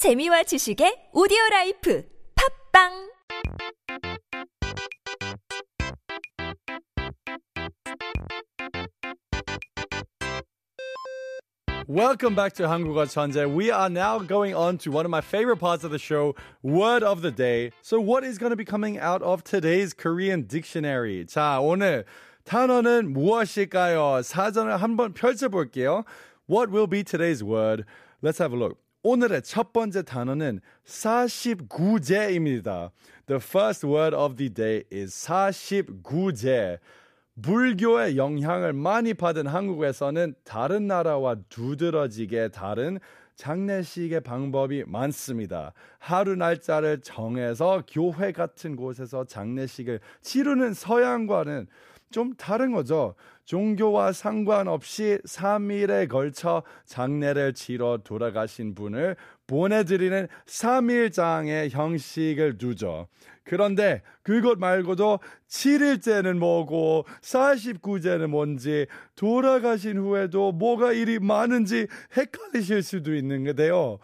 재미와 지식의 오디오 라이프 팝빵 Welcome back to 한국어 천재. We are now going on to one of my favorite parts of the show, word of the day. So what is going to be coming out of today's Korean dictionary? 자, 오늘 단어는 무엇일까요? 사전을 한번 펼쳐볼게요. What will be today's word? Let's have a look. 오늘의 첫 번째 단어는 49제입니다. The first word of the day is 49제. 불교의 영향을 많이 받은 한국에서는 다른 나라와 두드러지게 다른 장례식의 방법이 많습니다. 하루 날짜를 정해서 교회 같은 곳에서 장례식을 치르는 서양과는 좀 다른 거죠. 종교와 상관없이 3일에 걸쳐 장례를 치러 돌아가신 분을 보내드리는 3일장의 형식을 두죠. 그런데 그것 말고도 7일째는 뭐고 49제는 뭔지 돌아가신 후에도 뭐가 일이 많은지 헷갈리실 수도 있는데요.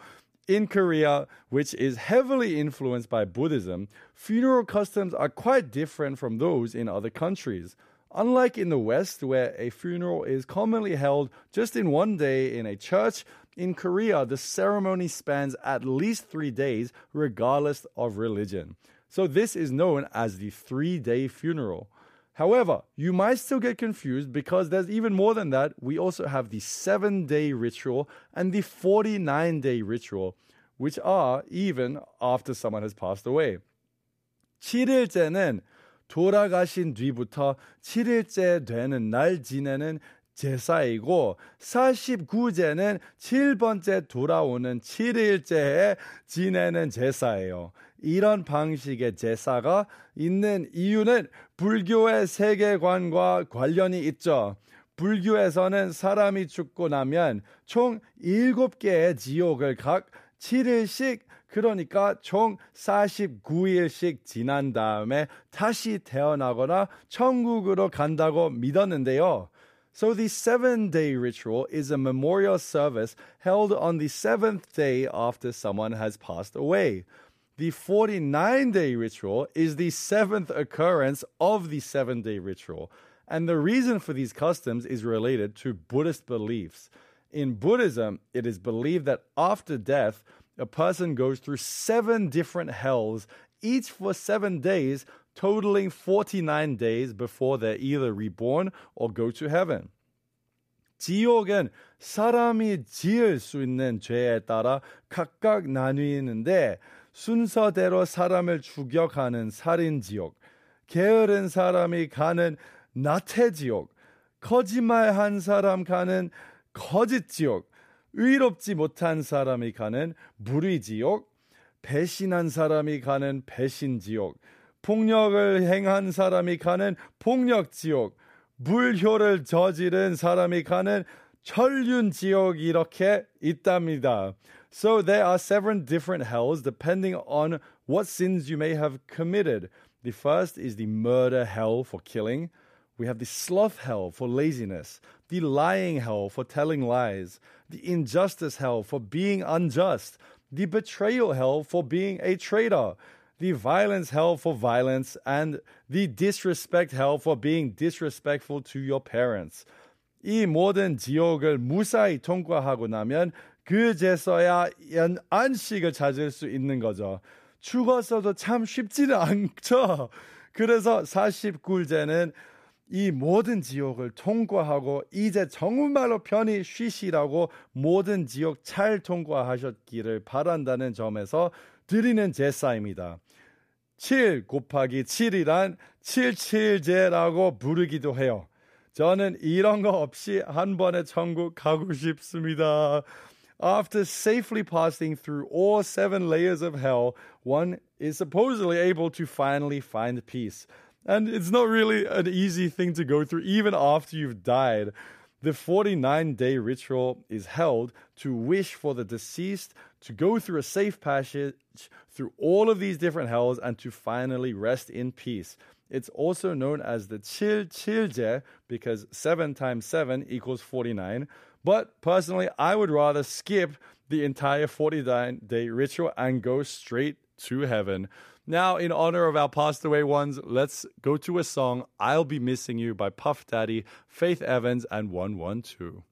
In Korea, which is heavily influenced by Buddhism, funeral customs are quite different from those in other countries. Unlike in the West, where a funeral is commonly held just in one day in a church, in Korea, the ceremony spans at least three days, regardless of religion. So this is known as the three day funeral. However, you might still get confused because there's even more than that. We also have the seven day ritual and the 49 day ritual, which are even after someone has passed away. 7일째는 돌아가신 뒤부터 7일째 되는 날 지내는 제사이고 49제는 7번째 돌아오는 7일째에 지내는 제사예요. 이런 방식의 제사가 있는 이유는 불교의 세계관과 관련이 있죠. 불교에서는 사람이 죽고 나면 총 7개의 지옥을 각 7일씩 그러니까 총 49일씩 지난 다음에 다시 태어나거나 천국으로 간다고 믿었는데요. So the seven day ritual is a memorial service held on the seventh day after someone has passed away. The 49 day ritual is the seventh occurrence of the seven day ritual. And the reason for these customs is related to Buddhist beliefs. In Buddhism, it is believed that after death, a person goes through seven different hells, each for seven days, totaling 49 days before they're either reborn or go to heaven. 지옥은 사람이 지을 수 있는 죄에 따라 각각 나뉘는데 순서대로 사람을 죽여가는 살인지옥, 게으른 사람이 가는 나태지옥, 거짓말한 사람 가는 거짓 지옥, 의롭지 못한 사람이 가는 불의지옥, 배신한 사람이 가는 배신 지옥, 폭력을 행한 사람이 가는 폭력 지옥, 불효를 저지른 사람이 가는 천륜지옥 이렇게 있답니다. So there are seven different hells depending on what sins you may have committed. The first is the murder hell for killing. We have the sloth hell for laziness, the lying hell for telling lies, the injustice hell for being unjust, the betrayal hell for being a traitor, the violence hell for violence, and the disrespect hell for being disrespectful to your parents. 이 모든 지옥을 무사히 통과하고 나면 그제서야 안식을 찾을 수 있는 거죠. 죽었어도 참 쉽지는 않죠. 그래서 49제는 이 모든 지옥을 통과하고 이제 정말로 편히 쉬시라고 모든 지옥 잘 통과하셨기를 바란다는 점에서 드리는 제사입니다. 7 곱하기 7이란 77제라고 부르기도 해요. 저는 이런 거 없이 한 번에 천국 가고 싶습니다. After safely passing through all seven layers of hell, one is supposedly able to finally find peace. And it's not really an easy thing to go through, even after you've died. The 49 day ritual is held to wish for the deceased to go through a safe passage through all of these different hells and to finally rest in peace. It's also known as the Chil Chilje because 7 times 7 equals 49. But personally, I would rather skip the entire 49 day ritual and go straight to heaven. Now, in honor of our passed away ones, let's go to a song, I'll Be Missing You by Puff Daddy, Faith Evans, and 112.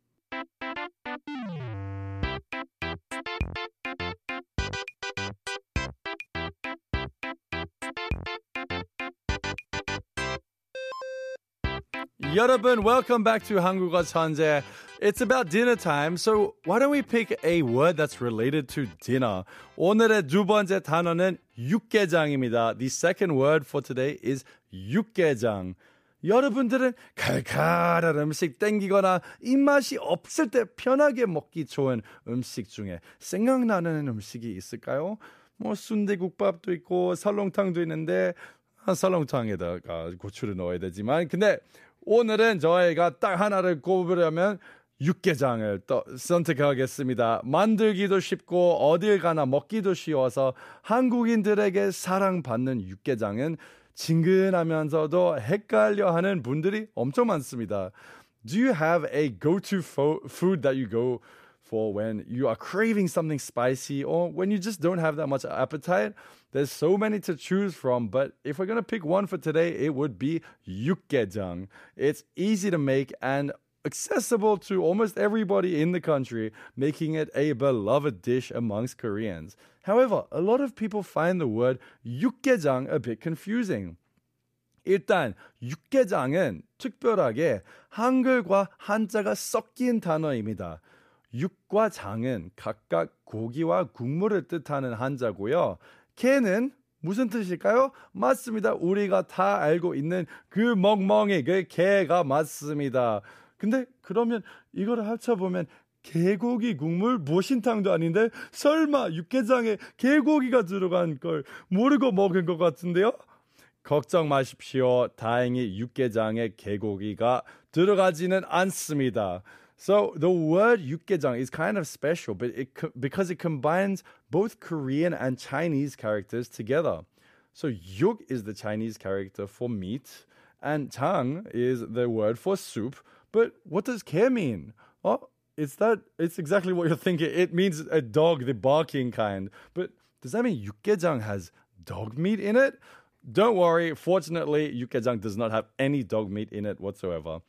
여러분, welcome back to 한국어 천재. It's about dinner time, so why don't we pick a word that's related to dinner? 오늘의 두 번째 단어는 육개장입니다. The second word for today is 육개장. 여러분들은 칼칼한 음식 땡기거나 입맛이 없을 때 편하게 먹기 좋은 음식 중에 생각나는 음식이 있을까요? 뭐 순대국밥도 있고 설렁탕도 있는데 설렁탕에다가 고추를 넣어야 되지만 근데 오늘은 저희가 딱 하나를 꼽으려면 육개장을 또 선택하겠습니다. 만들기도 쉽고 어딜 가나 먹기도 쉬워서 한국인들에게 사랑받는 육개장은 친근하면서도 헷갈려 하는 분들이 엄청 많습니다. Do you have a go-to fo- food that you go for when you are craving something spicy or when you just don't have that much appetite? There's so many to choose from, but if we're going to pick one for today, it would be yukgaejang. It's easy to make and accessible to almost everybody in the country, making it a beloved dish amongst Koreans. However, a lot of people find the word yukgaejang a bit confusing. 일단 육개장은 특별하게 한글과 한자가 섞인 단어입니다. 육과 장은 각각 고기와 국물을 뜻하는 한자고요. 개는 무슨 뜻일까요? 맞습니다. 우리가 다 알고 있는 그 멍멍이 그 개가 맞습니다. 근데 그러면 이거를 합쳐보면 개고기 국물 모신탕도 아닌데 설마 육개장에 개고기가 들어간 걸 모르고 먹은 것 같은데요? 걱정 마십시오. 다행히 육개장에 개고기가 들어가지는 않습니다. So the word 육개장 is kind of special, but it because it combines both Korean and Chinese characters together. So yuk is the Chinese character for meat, and jang is the word for soup. But what does ke mean? Oh, it's that. It's exactly what you're thinking. It means a dog, the barking kind. But does that mean 육개장 has dog meat in it? Don't worry. Fortunately, 육개장 does not have any dog meat in it whatsoever.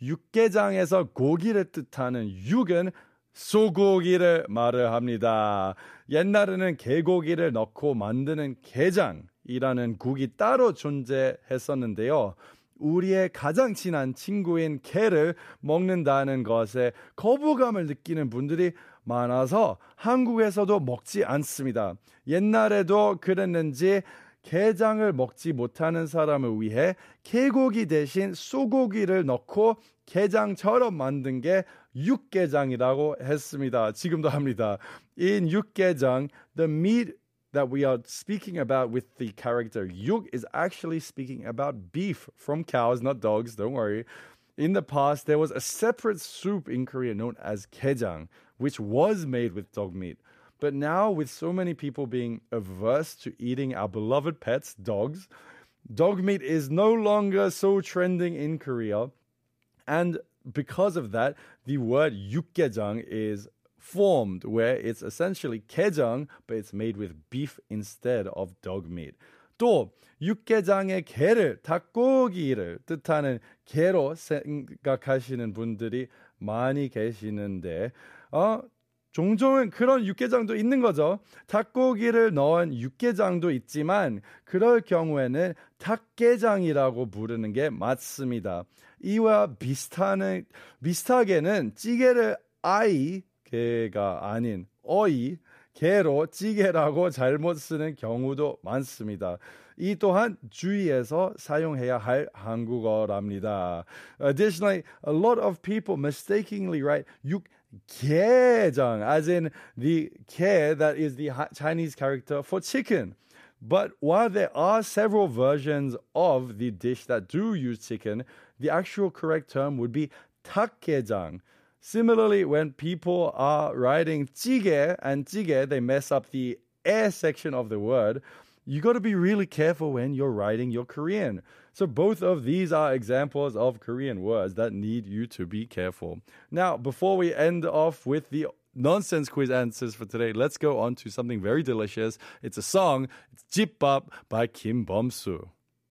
육개장에서 고기를 뜻하는 육은 소고기를 말을 합니다. 옛날에는 개고기를 넣고 만드는 게장이라는 국이 따로 존재했었는데요. 우리의 가장 친한 친구인 개를 먹는다는 것에 거부감을 느끼는 분들이 많아서 한국에서도 먹지 않습니다. 옛날에도 그랬는지 게장을 먹지 못하는 사람을 위해 개고기 대신 소고기를 넣고 게장처럼 만든 게 육개장이라고 했습니다. 지금도 합니다. In 육개장, the meat that we are speaking about with the character yuk is actually speaking about beef from cows, not dogs, don't worry. In the past, there was a separate soup in Korea known as kejang, which was made with dog meat. But now, with so many people being averse to eating our beloved pets, dogs, dog meat is no longer so trending in Korea. And because of that, the word yukgaejang is formed where it's essentially 게장, but it's made with beef instead of dog meat. 또 육개장의 게를 닭고기를 뜻하는 게로 생각하시는 분들이 많이 계시는데 어 종종은 그런 육개장도 있는 거죠. 닭고기를 넣은 육개장도 있지만 그럴 경우에는 닭게장이라고 부르는 게 맞습니다. 이와 비슷한 비슷하게는 찌개를 아이 개가 아닌 어이 개로 찌개라고 잘못 쓰는 경우도 많습니다. 이 또한 주의해서 사용해야 할 한국어랍니다. Additionally, a lot of people mistakenly write 육 게장, as in the ke that is the Chinese character for chicken. But while there are several versions of the dish that do use chicken, the actual correct term would be takgejang. Similarly, when people are writing jjigae and jjigae, they mess up the e section of the word. You got to be really careful when you're writing your Korean. So both of these are examples of Korean words that need you to be careful. Now, before we end off with the nonsense quiz answers for today. Let's go on to something very delicious. It's a song. It's Jip Bop by Kim Bomsu.